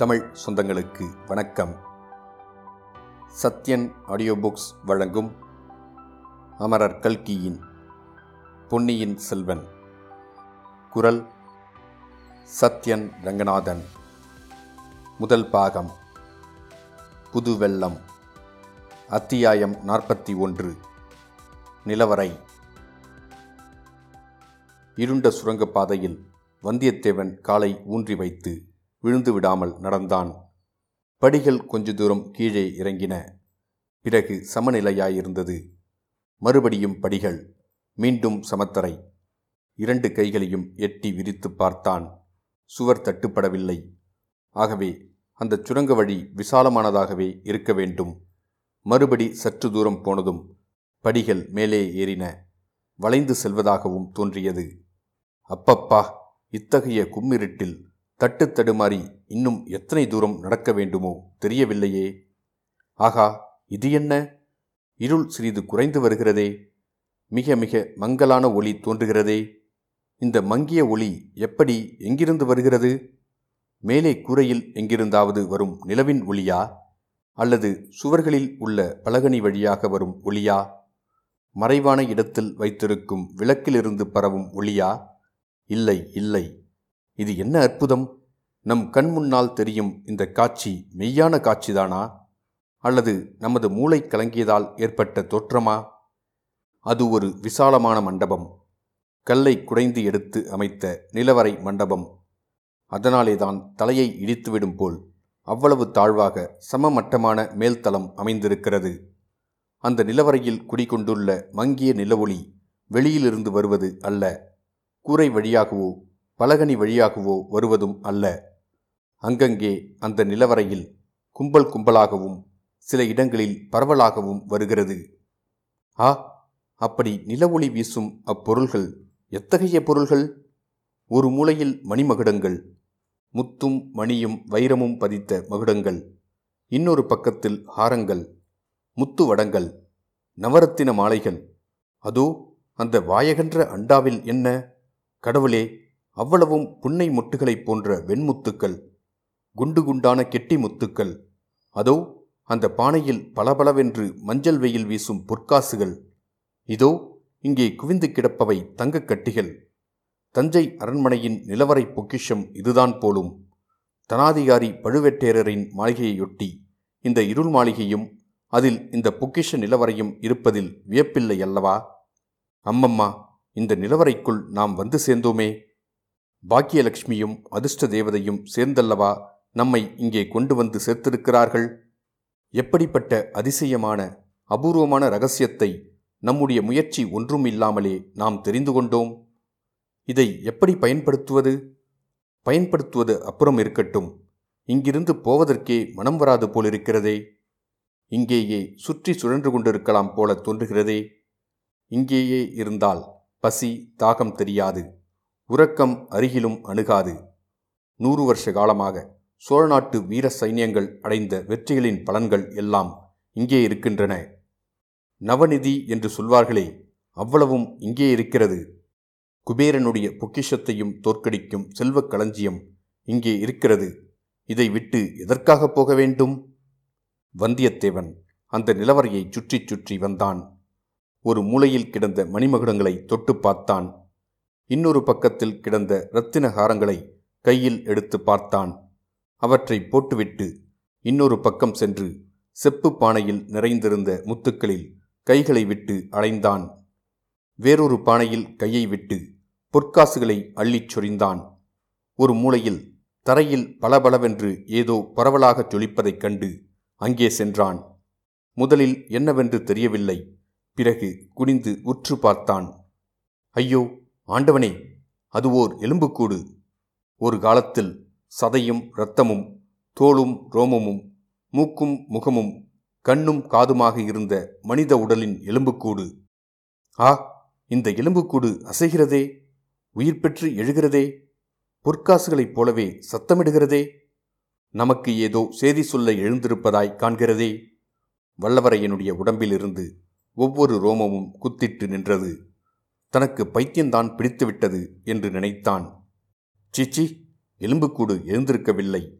தமிழ் சொந்தங்களுக்கு வணக்கம். Sathyan audio books வழங்கும் அமரர் கல்கியின் பொன்னியின் செல்வன். குரல் சத்யன் ரங்கநாதன். முதல் பாகம் புதுவெள்ளம். அத்தியாயம் நாற்பத்தி ஒன்று. நிலவரை. இருண்ட சுரங்கப்பாதையில் வந்தியத்தேவன் காலை ஊன்றி வைத்து விழுந்து விடாமல் நடந்தான். படிகள் கொஞ்ச தூரம் கீழே இறங்கின. பிறகு சமநிலையாயிருந்தது. மறுபடியும் படிகள் மீண்டும் சமத்தரை. இரண்டு கைகளையும் எட்டி விரித்து பார்த்தான். சுவர் தட்டுப்படவில்லை. ஆகவே அந்த சுரங்க வழி விசாலமானதாகவே இருக்க வேண்டும். மறுபடி சற்று தூரம் போனதும் படிகள் மேலே ஏறின. வளைந்து செல்வதாகவும் தோன்றியது. அப்பப்பா இத்தகைய கும்மிருட்டில் தட்டு தடுமாறி இன்னும் எத்தனை தூரம் நடக்க வேண்டுமோ தெரியவில்லையே. ஆகா இது என்ன? இருள் சிறிது குறைந்து வருகிறதே. மிக மிக மங்கலான ஒளி தோன்றுகிறதே. இந்த மங்கிய ஒளி எப்படி எங்கிருந்து வருகிறது? மேலே கூரையில் எங்கிருந்தாவது வரும் நிலவின் ஒளியா? அல்லது சுவர்களில் உள்ள பலகனி வழியாக வரும் ஒளியா? மறைவான இடத்தில் வைத்திருக்கும் விளக்கிலிருந்து பரவும் ஒளியா? இல்லை இல்லை. இது என்ன அற்புதம்? நம் கண் முன்னால் தெரியும் இந்த காட்சி மெய்யான காட்சிதானா? அல்லது நமது மூளை கலங்கியதால் ஏற்பட்ட தோற்றமா? அது ஒரு விசாலமான மண்டபம். கல்லை குடைந்து எடுத்து அமைத்த நிலவரை மண்டபம். அதனாலேதான் தலையை இடித்துவிடும் போல் அவ்வளவு தாழ்வாக சமமட்டமான மேல்தளம் அமைந்திருக்கிறது. அந்த நிலவரையில் குடிகொண்டுள்ள மங்கிய நிலவொளி வெளியிலிருந்து வருவது அல்ல கூரை வழியாகவோ பலகனி வழியாகவோ வருவதும் அல்ல. அங்கங்கே அந்த நிலவரையில் கும்பல் கும்பலாகவும் சில இடங்களில் பரவலாகவும் வருகிறது. ஆ அப்படி நிலவொளி வீசும் அப்பொருள்கள் எத்தகைய பொருள்கள்? ஒரு மூலையில் மணிமகுடங்கள் முத்தும் மணியும் வைரமும் பதித்த மகுடங்கள் இன்னொரு பக்கத்தில் ஹாரங்கள் முத்து வடங்கள் நவரத்தின மாலைகள். அதோ அந்த வாயகன்ற அண்டாவில் என்ன? கடவுளே! அவ்வளவும் புன்னை முட்டுகளைப் போன்ற வெண்முத்துக்கள் குண்டு குண்டான கெட்டி முத்துக்கள் அதோ அந்த பானையில் பளபளவென்று மஞ்சள் வெயில் வீசும் பொற்காசுகள் இதோ இங்கே குவிந்து கிடப்பவை தங்கக் கட்டிகள். தஞ்சை அரண்மனையின் நிலவரை பொக்கிஷம் இதுதான் போலும். தனாதிகாரி பழுவேட்டேரரின் மாளிகையொட்டி இந்த இருள் மாளிகையும் அதில் இந்த பொக்கிஷ நிலவரையும் இருப்பதில் வியப்பில்லை அல்லவா? அம்மம்மா இந்த நிலவரைக்குள் நாம் வந்து சேர்ந்தோமே. பாக்கியலட்சுமியும் அதிர்ஷ்ட தேவதையும் சேர்ந்தல்லவா நம்மை இங்கே கொண்டு வந்து சேர்த்திருக்கிறார்கள்? எப்படிப்பட்ட அதிசயமான அபூர்வமான ரகசியத்தை நம்முடைய முயற்சி ஒன்றும் இல்லாமலே நாம் தெரிந்து கொண்டோம்? இதை எப்படி பயன்படுத்துவது? பயன்படுத்துவது அப்புறம் இருக்கட்டும். இங்கிருந்து போவதற்கே மனம் வராது போலிருக்கிறதே. இங்கேயே சுற்றி சுழன்று கொண்டிருக்கலாம் போல தோன்றுகிறதே. இங்கேயே இருந்தால் பசி தாகம் தெரியாது. உறக்கம் அருகிலும் அணுகாது. நூறு வருஷ காலமாக சோழ நாட்டு வீர சைன்யங்கள் அடைந்த வெற்றிகளின் பலன்கள் எல்லாம் இங்கே இருக்கின்றன. நவநிதி என்று சொல்வார்களே அவ்வளவும் இங்கே இருக்கிறது. குபேரனுடைய பொக்கிஷத்தையும் தோற்கடிக்கும் செல்வக் களஞ்சியம் இங்கே இருக்கிறது. இதை விட்டு எதற்காக போக வேண்டும்? வந்தியத்தேவன் அந்த நிலவரையை சுற்றி சுற்றி வந்தான். ஒரு மூலையில் கிடந்த மணிமகுடங்களை தொட்டு பார்த்தான். இன்னொரு பக்கத்தில் கிடந்த இரத்தின ஹாரங்களை கையில் எடுத்து பார்த்தான். அவற்றை போட்டுவிட்டு இன்னொரு பக்கம் சென்று செப்பு பானையில் நிறைந்திருந்த முத்துக்களில் கைகளை விட்டு அலைந்தான். வேறொரு பானையில் கையை விட்டு பொற்காசுகளை அள்ளிச் சொரிந்தான். ஒரு மூலையில் தரையில் பளபளவென்று ஏதோ பரவலாகச் ஜொலிப்பதைக் கண்டு அங்கே சென்றான். முதலில் என்னவென்று தெரியவில்லை. பிறகு குனிந்து உற்று பார்த்தான். ஐயோ ஆண்டவனே அது ஓர் எலும்புக்கூடு. ஒரு காலத்தில் சதையும் இரத்தமும் தோளும் ரோமமும் மூக்கும் முகமும் கண்ணும் காதுமாக இருந்த மனித உடலின் எலும்புக்கூடு. ஆ இந்த எலும்புக்கூடு அசைகிறதே? உயிர் பெற்று எழுகிறதே? பொற்காசுகளைப் போலவே சத்தமிடுகிறதே? நமக்கு ஏதோ செய்தி சொல்ல எழுந்திருப்பதாய் காண்கிறதே? வல்லவரையனுடைய உடம்பிலிருந்து ஒவ்வொரு ரோமமும் குத்திட்டு நின்றது. தனக்கு பைத்தியந்தான் பிடித்துவிட்டது என்று நினைத்தான். சீச்சி எலும்புக்கூடு எழுந்திருக்கவில்லை.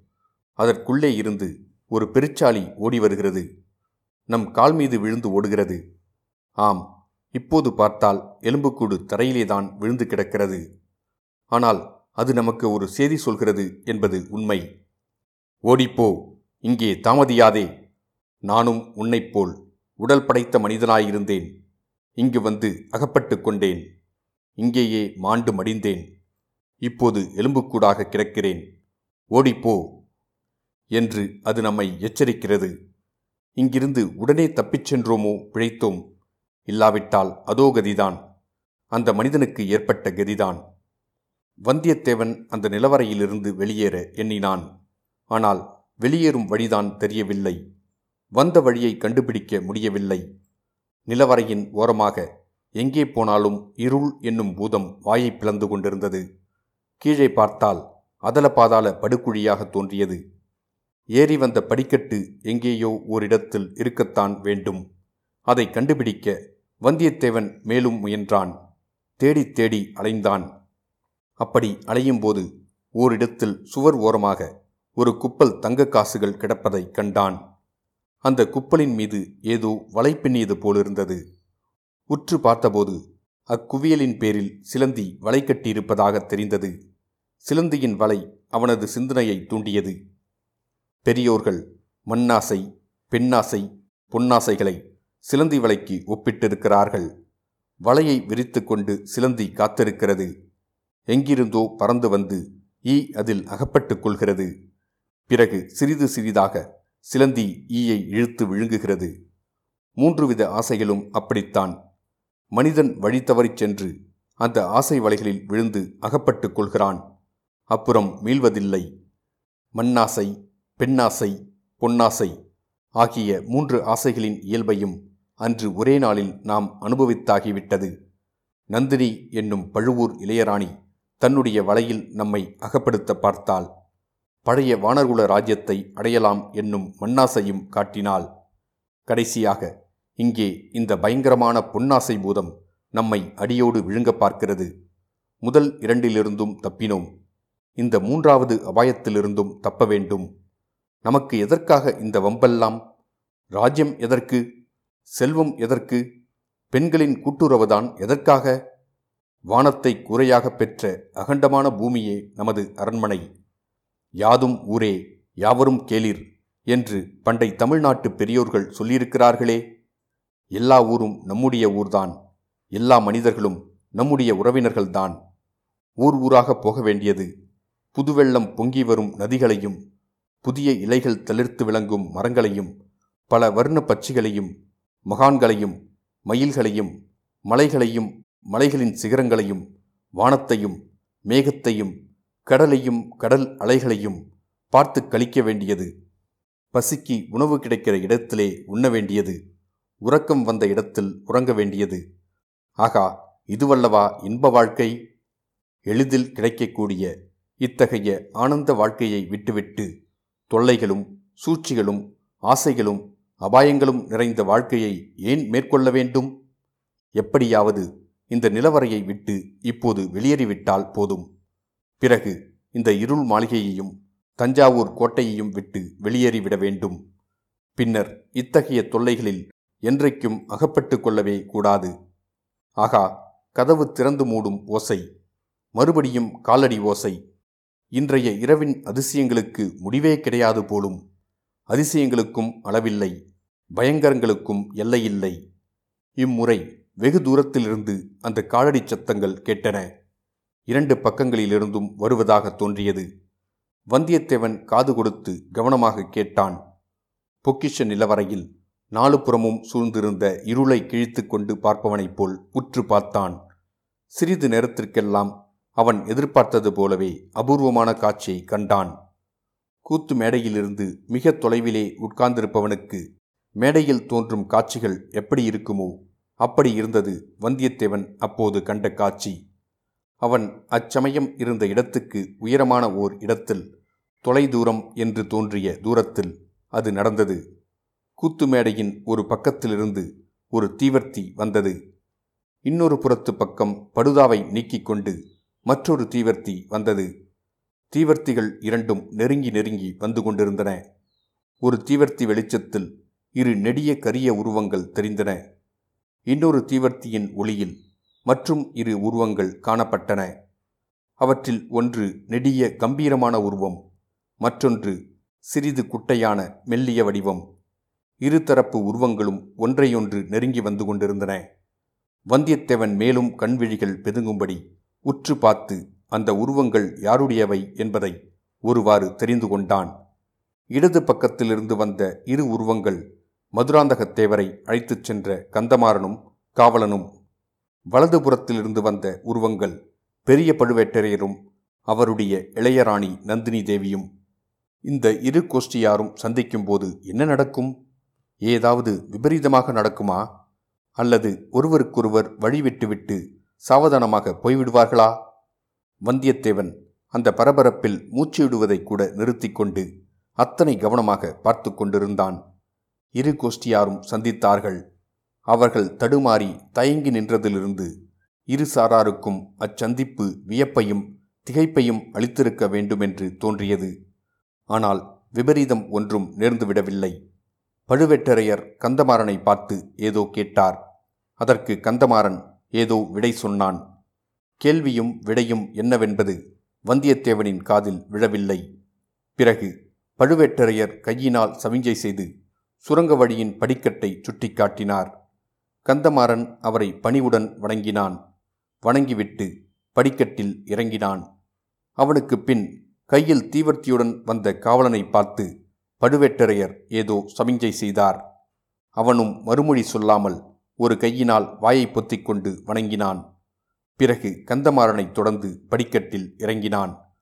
அதற்குள்ளே இருந்து ஒரு பெருச்சாளி ஓடி வருகிறது. நம் கால் மீது விழுந்து ஓடுகிறது. ஆம் இப்போது பார்த்தால் எலும்புக்கூடு தரையிலேதான் விழுந்து கிடக்கிறது. ஆனால் அது நமக்கு ஒரு செய்தி சொல்கிறது என்பது உண்மை. ஓடிப்போ இங்கே தாமதியாதே. நானும் உன்னைப் போல் உடல் படைத்த மனிதனாயிருந்தேன். இங்கு வந்து அகப்பட்டு கொண்டேன். இங்கேயே மாண்டு மடிந்தேன். இப்போது எலும்புக்கூடாக கிடக்கிறேன். ஓடிப்போ என்று அது நம்மை எச்சரிக்கிறது. இங்கிருந்து உடனே தப்பிச் சென்றோமோ பிழைத்தோம். இல்லாவிட்டால் அதோ கதிதான். அந்த மனிதனுக்கு ஏற்பட்ட கதிதான். வந்தியத்தேவன் அந்த நிலவரையிலிருந்து வெளியேற எண்ணினான். ஆனால் வெளியேறும் வழிதான் தெரியவில்லை. வந்த வழியை கண்டுபிடிக்க முடியவில்லை. நிலவரையின் ஓரமாக எங்கே போனாலும் இருள் என்னும் பூதம் வாயை பிளந்து கொண்டிருந்தது. கீழே பார்த்தால் அதல பாதாள படுக்குழியாக தோன்றியது. ஏறி வந்த படிக்கட்டு எங்கேயோ ஓரிடத்தில் இருக்கத்தான் வேண்டும். அதை கண்டுபிடிக்க வந்தியத்தேவன் மேலும் முயன்றான். தேடித் தேடி அலைந்தான். அப்படி அலையும்போது ஓரிடத்தில் சுவர் ஓரமாக ஒரு குப்பல் தங்க காசுகள் கிடப்பதை கண்டான். அந்த குப்பலின் மீது ஏதோ வலை பின்னியது போலிருந்தது. உற்று பார்த்தபோது அக்குவியலின் பேரில் சிலந்தி வலை கட்டியிருப்பதாக தெரிந்தது. சிலந்தியின் வலை அவனது சிந்தனையை தூண்டியது. பெரியோர்கள் மண்ணாசை பெண்ணாசை பொன்னாசைகளை சிலந்தி வலைக்கு ஒப்பிட்டிருக்கிறார்கள். வலையை விரித்து கொண்டு சிலந்தி காத்திருக்கிறது. எங்கிருந்தோ பறந்து வந்து ஈ அதில் அகப்பட்டுக் கொள்கிறது. பிறகு சிறிது சிறிதாக சிலந்தி ஈயை இழுத்து விழுங்குகிறது. மூன்று வித ஆசைகளும் அப்படித்தான். மனிதன் வழி தவறிச் சென்று அந்த ஆசை வலைகளில் விழுந்து அகப்பட்டுக் கொள்கிறான். அப்புறம் மீள்வதில்லை. மண்ணாசை பெண்ணாசை பொன்னாசை ஆகிய மூன்று ஆசைகளின் இயல்பையும் அன்று ஒரே நாளில் நாம் அனுபவித்தாகிவிட்டது. நந்தினி என்னும் பழுவூர் இளையராணி தன்னுடைய வலையில் நம்மை அகப்படுத்த பார்த்தாள். பழைய வானர்குல ராஜ்யத்தை அடையலாம் என்னும் மண்ணாசையும் காட்டினாள் கடைசியாக இங்கே இந்த பயங்கரமான பொன்னாசை பூதம் நம்மை அடியோடு விழுங்க பார்க்கிறது. முதல் இரண்டிலிருந்தும் தப்பினோம். இந்த மூன்றாவது அபாயத்திலிருந்தும் தப்ப வேண்டும். நமக்கு எதற்காக இந்த வம்பெல்லாம்? ராஜ்யம் எதற்கு? செல்வம் எதற்கு? பெண்களின் கூட்டுறவுதான் எதற்காக? வானத்தை கூரையாக பெற்ற அகண்டமான பூமியே நமது அரண்மனை. யாதும் ஊரே யாவரும் கேளிர் என்று பண்டை தமிழ்நாட்டு பெரியோர்கள் சொல்லியிருக்கிறார்களே. எல்லா ஊரும் நம்முடைய ஊர்தான். எல்லா மனிதர்களும் நம்முடைய உறவினர்கள்தான். ஊர் ஊராக போக வேண்டியது. புதுவெள்ளம் பொங்கி வரும் நதிகளையும் புதிய இலைகள் தளிர்த்து விளங்கும் மரங்களையும் பல வர்ண பட்சிகளையும் மகான்களையும் மயில்களையும் மலைகளையும் மலைகளின் சிகரங்களையும் வானத்தையும் மேகத்தையும் கடலையும் கடல் அலைகளையும் பார்த்து கழிக்க வேண்டியது. பசிக்கு உணவு கிடைக்கிற இடத்திலே உண்ண வேண்டியது. உறக்கம் வந்த இடத்தில் உறங்க வேண்டியது. ஆகா இதுவல்லவா இன்ப வாழ்க்கை? எளிதில் கிடைக்கக்கூடிய இத்தகைய ஆனந்த வாழ்க்கையை விட்டுவிட்டு தொல்லைகளும் சூழ்ச்சிகளும் ஆசைகளும் அபாயங்களும் நிறைந்த வாழ்க்கையை ஏன் மேற்கொள்ள வேண்டும்? எப்படியாவது இந்த நிலவரையை விட்டு இப்போது வெளியேறிவிட்டால் போதும். பிறகு இந்த இருள் மாளிகையையும் தஞ்சாவூர் கோட்டையையும் விட்டு வெளியேறிவிட வேண்டும். பின்னர் இத்தகைய தொல்லைகளில் என்றைக்கும் அகப்பட்டு கொள்ளவே கூடாது. ஆகா கதவு திறந்து மூடும் ஓசை மறுபடியும் காலடி ஓசை. இன்றைய இரவின் அதிசயங்களுக்கு முடிவே கிடையாது போலும். அதிசயங்களுக்கும் அளவில்லை பயங்கரங்களுக்கும் எல்லையில்லை. இம்முறை வெகு தூரத்திலிருந்து அந்த காலடி சத்தங்கள் கேட்டன. இரண்டு பக்கங்களிலிருந்தும் வருவதாக தோன்றியது. வந்தியத்தேவன் காது கொடுத்து கவனமாக கேட்டான். பொக்கிஷ நிலவரையில் நாலு புறமும் சூழ்ந்திருந்த இருளை கிழித்து கொண்டு பார்ப்பவனைப் போல் உற்று பார்த்தான். சிறிது நேரத்திற்கெல்லாம் அவன் எதிர்பார்த்தது போலவே அபூர்வமான காட்சியை கண்டான். கூத்து மேடையிலிருந்து மிக தொலைவிலே உட்கார்ந்திருப்பவனுக்கு மேடையில் தோன்றும் காட்சிகள் எப்படி இருக்குமோ அப்படி இருந்தது வந்தியத்தேவன் அப்போது கண்ட காட்சி. அவன் அச்சமயம் இருந்த இடத்துக்கு உயரமான ஓர் இடத்தில் தொலைதூரம் என்று தோன்றிய தூரத்தில் அது நடந்தது. கூத்து மேடையின் ஒரு பக்கத்திலிருந்து ஒரு தீவர்த்தி வந்தது. இன்னொரு புறத்து பக்கம் படுதாவை நீக்கிக் கொண்டு மற்றொரு தீவர்த்தி வந்தது. தீவர்த்திகள் இரண்டும் நெருங்கி நெருங்கி வந்து கொண்டிருந்தன. ஒரு தீவர்த்தி வெளிச்சத்தில் இரு நெடிய கரிய உருவங்கள் தெரிந்தன. இன்னொரு தீவர்த்தியின் ஒளியில் மற்றும் இரு உருவங்கள் காணப்பட்டன. அவற்றில் ஒன்று நெடிய கம்பீரமான உருவம் மற்றொன்று சிறிது குட்டையான மெல்லிய வடிவம். இருதரப்பு உருவங்களும் ஒன்றையொன்று நெருங்கி வந்து கொண்டிருந்தன. வந்தியத்தேவன் மேலும் கண்விழிகள் பெதுங்கும்படி உற்று பார்த்து அந்த உருவங்கள் யாருடையவை என்பதை ஒருவாறு தெரிந்து கொண்டான். இடது பக்கத்திலிருந்து வந்த இரு உருவங்கள் மதுராந்தகத்தேவரை அழைத்துச் சென்ற கந்தமாறனும் காவலனும் வலதுபுறத்திலிருந்து வந்த உருவங்கள் பெரிய பழுவேட்டரையரும் அவருடைய இளையராணி நந்தினி தேவியும் இந்த இரு கோஷ்டியாரும் சந்திக்கும்போது என்ன நடக்கும்? ஏதாவது விபரீதமாக நடக்குமா? அல்லது ஒருவருக்கொருவர் வழிவிட்டுவிட்டு சாவதானமாக போய்விடுவார்களா? வந்தியத்தேவன் அந்த பரபரப்பில் மூச்சுவிடுவதை கூட நிறுத்தி கொண்டு அத்தனை கவனமாக பார்த்து கொண்டிருந்தான். இரு கோஷ்டியாரும் சந்தித்தார்கள். அவர்கள் தடுமாறி தயங்கி நின்றதிலிருந்து இரு சாராருக்கும் அச்சந்திப்பு வியப்பையும் திகைப்பையும் அளித்திருக்க வேண்டுமென்று தோன்றியது. ஆனால் விபரீதம் ஒன்றும் நேர்ந்துவிடவில்லை பழுவேட்டரையர் கந்தமாறனை பார்த்து ஏதோ கேட்டார். அதற்கு கந்தமாறன் ஏதோ விடை சொன்னான். கேள்வியும் விடையும் என்னவென்பது வந்தியத்தேவனின் காதில் விழவில்லை. பிறகு பழுவேட்டரையர் கையினால் சமிஞ்சை செய்து சுரங்க வழியின் படிக்கட்டை சுட்டிக்காட்டினார். கந்தமாறன் அவரை பணிவுடன் வணங்கினான். வணங்கிவிட்டு படிக்கட்டில் இறங்கினான். அவனுக்கு பின் கையில் தீவர்த்தியுடன் வந்த காவலனை பார்த்து பழுவேட்டரையர் ஏதோ சமிஞ்சை செய்தார். அவனும் மறுமொழி சொல்லாமல் ஒரு கையினால் வாயை பொத்திக் கொண்டு வணங்கினான். பிறகு கந்தமாறனைத் தொடர்ந்து படிக்கட்டில் இறங்கினான்.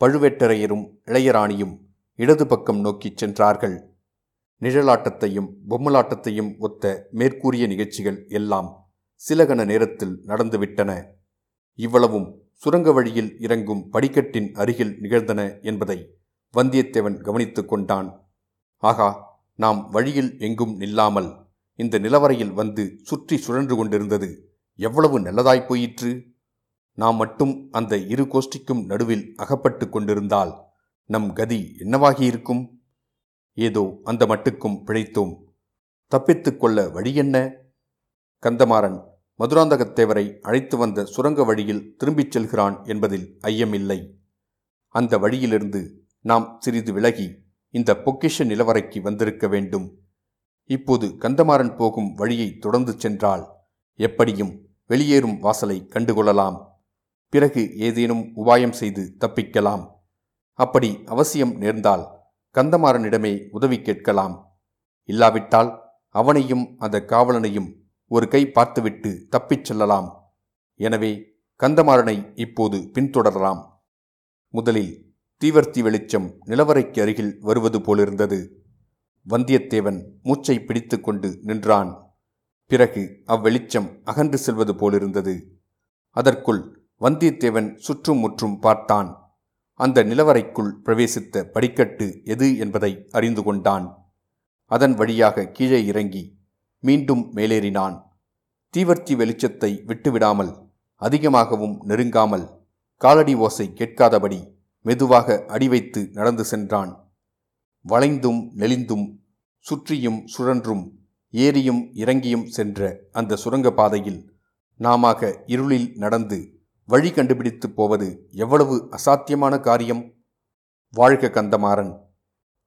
பழுவேட்டரையரும் இளையராணியும் இடது பக்கம் நோக்கிச் சென்றார்கள். நிழலாட்டத்தையும் பொம்மலாட்டத்தையும் ஒத்த மேற்கூறிய நிகழ்ச்சிகள் எல்லாம் சில கண நேரத்தில் நடந்துவிட்டன. இவ்வளவும் சுரங்க வழியில் இறங்கும் படிக்கட்டின் அருகில் நிகழ்ந்தன என்பதை வந்தியத்தேவன் கவனித்து கொண்டான். ஆகா நாம் வழியில் எங்கும் நில்லாமல் இந்த நிலவரையில் வந்து சுற்றி சுழன்று கொண்டிருந்தது எவ்வளவு நல்லதாய் போயிற்று? நாம் மட்டும் அந்த இரு கோஷ்டிக்கும் நடுவில் அகப்பட்டு கொண்டிருந்தால் நம் கதி என்னவாகியிருக்கும்? ஏதோ அந்த மட்டுக்கும் பிழைத்தோம். தப்பித்துக் கொள்ள வழி என்ன? கந்தமாறன் மதுராந்தகத்தேவரை அழைத்து வந்த சுரங்க வழியில் திரும்பிச் செல்கிறான் என்பதில் ஐயமில்லை. அந்த வழியிலிருந்து நாம் சிறிது விலகி இந்த பொக்கிஷ நிலவரைக்கு வந்திருக்க வேண்டும். இப்போது கந்தமாறன் போகும் வழியை தொடர்ந்து சென்றால் எப்படியும் வெளியேறும் வாசலை கண்டுகொள்ளலாம். பிறகு ஏதேனும் உபாயம் செய்து தப்பிக்கலாம். அப்படி அவசியம் நேர்ந்தால் கந்தமாறனிடமே உதவி கேட்கலாம். இல்லாவிட்டால் அவனையும் அந்த காவலனையும் ஒரு கை பார்த்துவிட்டு தப்பிச் செல்லலாம். எனவே கந்தமாறனை இப்போது பின்தொடரலாம். முதலில் தீவர்த்தி வெளிச்சம் நிலவரைக்கு அருகில் வருவது போலிருந்தது. வந்தியத்தேவன் மூச்சை பிடித்து கொண்டு நின்றான். பிறகு அவ்வெளிச்சம் அகன்று செல்வது போலிருந்தது. அதற்குள் வந்தியத்தேவன் சுற்றும் முற்றும் பார்த்தான். அந்த நிலவரைக்குள் பிரவேசித்த படிக்கட்டு எது என்பதை அறிந்து கொண்டான். அதன் வழியாக கீழே இறங்கி மீண்டும் மேலேறினான். தீவர்த்தி வெளிச்சத்தை விட்டுவிடாமல் அதிகமாகவும் நெருங்காமல் காலடி ஓசை கேட்காதபடி மெதுவாக அடி வைத்து நடந்து சென்றான். வளைந்தும் நெளிந்தும் சுற்றியும் சுழன்றும் ஏறியும் இறங்கியும் சென்ற அந்த சுரங்கப்பாதையில் நாமாக இருளில் நடந்து வழி கண்டுபிடித்து போவது எவ்வளவு அசாத்தியமான காரியம்? வாழ்க கந்தமாறன்.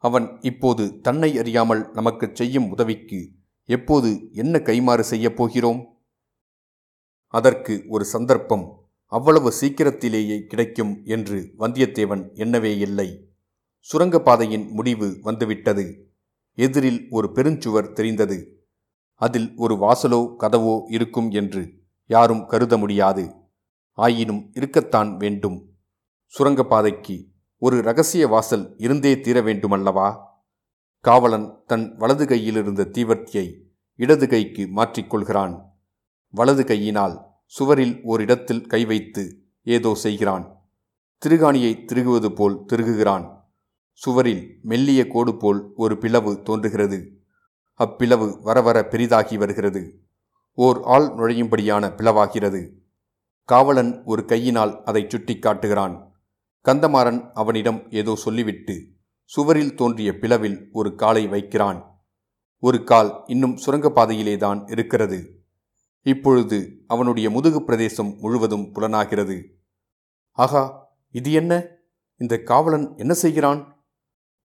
அவன் இப்போது தன்னை அறியாமல் நமக்கு செய்யும் உதவிக்கு எப்போது என்ன கைமாறு செய்யப் போகிறோம்? அதற்கு ஒரு சந்தர்ப்பம் அவ்வளவு சீக்கிரத்திலேயே கிடைக்கும் என்று வந்தியத்தேவன் எண்ணவே இல்லை. சுரங்கப்பாதையின் முடிவு வந்துவிட்டது. எதிரில் ஒரு பெருஞ்சுவர் தெரிந்தது. அதில் ஒரு வாசலோ கதவோ இருக்கும் என்று யாரும் கருத முடியாது. ஆயினும் இருக்கத்தான் வேண்டும். சுரங்கப்பாதைக்கு ஒரு ரகசிய வாசல் இருந்தே தீர வேண்டுமல்லவா? காவலன் தன் வலது கையிலிருந்த தீவர்த்தியை இடது கைக்கு மாற்றிக்கொள்கிறான் வலது கையினால் சுவரில் ஓரிடத்தில் கை வைத்து ஏதோ செய்கிறான். திருகாணியை திருகுவது போல் திருகுகிறான். சுவரில் மெல்லிய கோடு போல் ஒரு பிளவு தோன்றுகிறது. அப்பிளவு வரவர பெரிதாகி வருகிறது. ஓர் ஆள் நுழையும்படியான பிளவாகிறது. காவலன் ஒரு கையினால் அதை சுட்டி காட்டுகிறான். கந்தமாறன் அவனிடம் ஏதோ சொல்லிவிட்டு சுவரில் தோன்றிய பிளவில் ஒரு காலை வைக்கிறான். ஒரு கால் இன்னும் சுரங்கப்பாதையிலேதான் இருக்கிறது. இப்பொழுது அவனுடைய முதுகு பிரதேசம் முழுவதும் புலனாகிறது. ஆகா இது என்ன? இந்த காவலன் என்ன செய்கிறான்?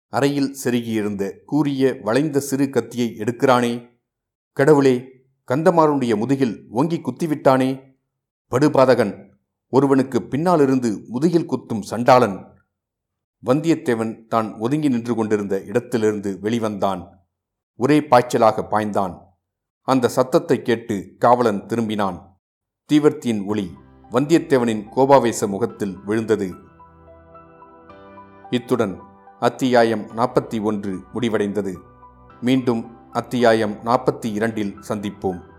அறையில் செருகியிருந்த கூறிய வளைந்த சிறு கத்தியை எடுக்கிறானே? கடவுளே கந்தமாறனுடைய முதுகில் ஓங்கி குத்திவிட்டானே? படுபாதகன் ஒருவனுக்கு பின்னாலிருந்து முதுகில் குத்தும் சண்டாளன். வந்தியத்தேவன் தான் ஒதுங்கி நின்று கொண்டிருந்த இடத்திலிருந்து வெளிவந்தான். ஒரே பாய்ச்சலாக பாய்ந்தான். அந்த சத்தத்தை கேட்டு காவலன் திரும்பினான். தீவர்த்தியின் ஒளி வந்தியத்தேவனின் கோபாவேச முகத்தில் விழுந்தது. இத்துடன் அத்தியாயம் நாற்பத்தி ஒன்று முடிவடைந்தது. மீண்டும் அத்தியாயம் நாற்பத்தி இரண்டில் சந்திப்போம்.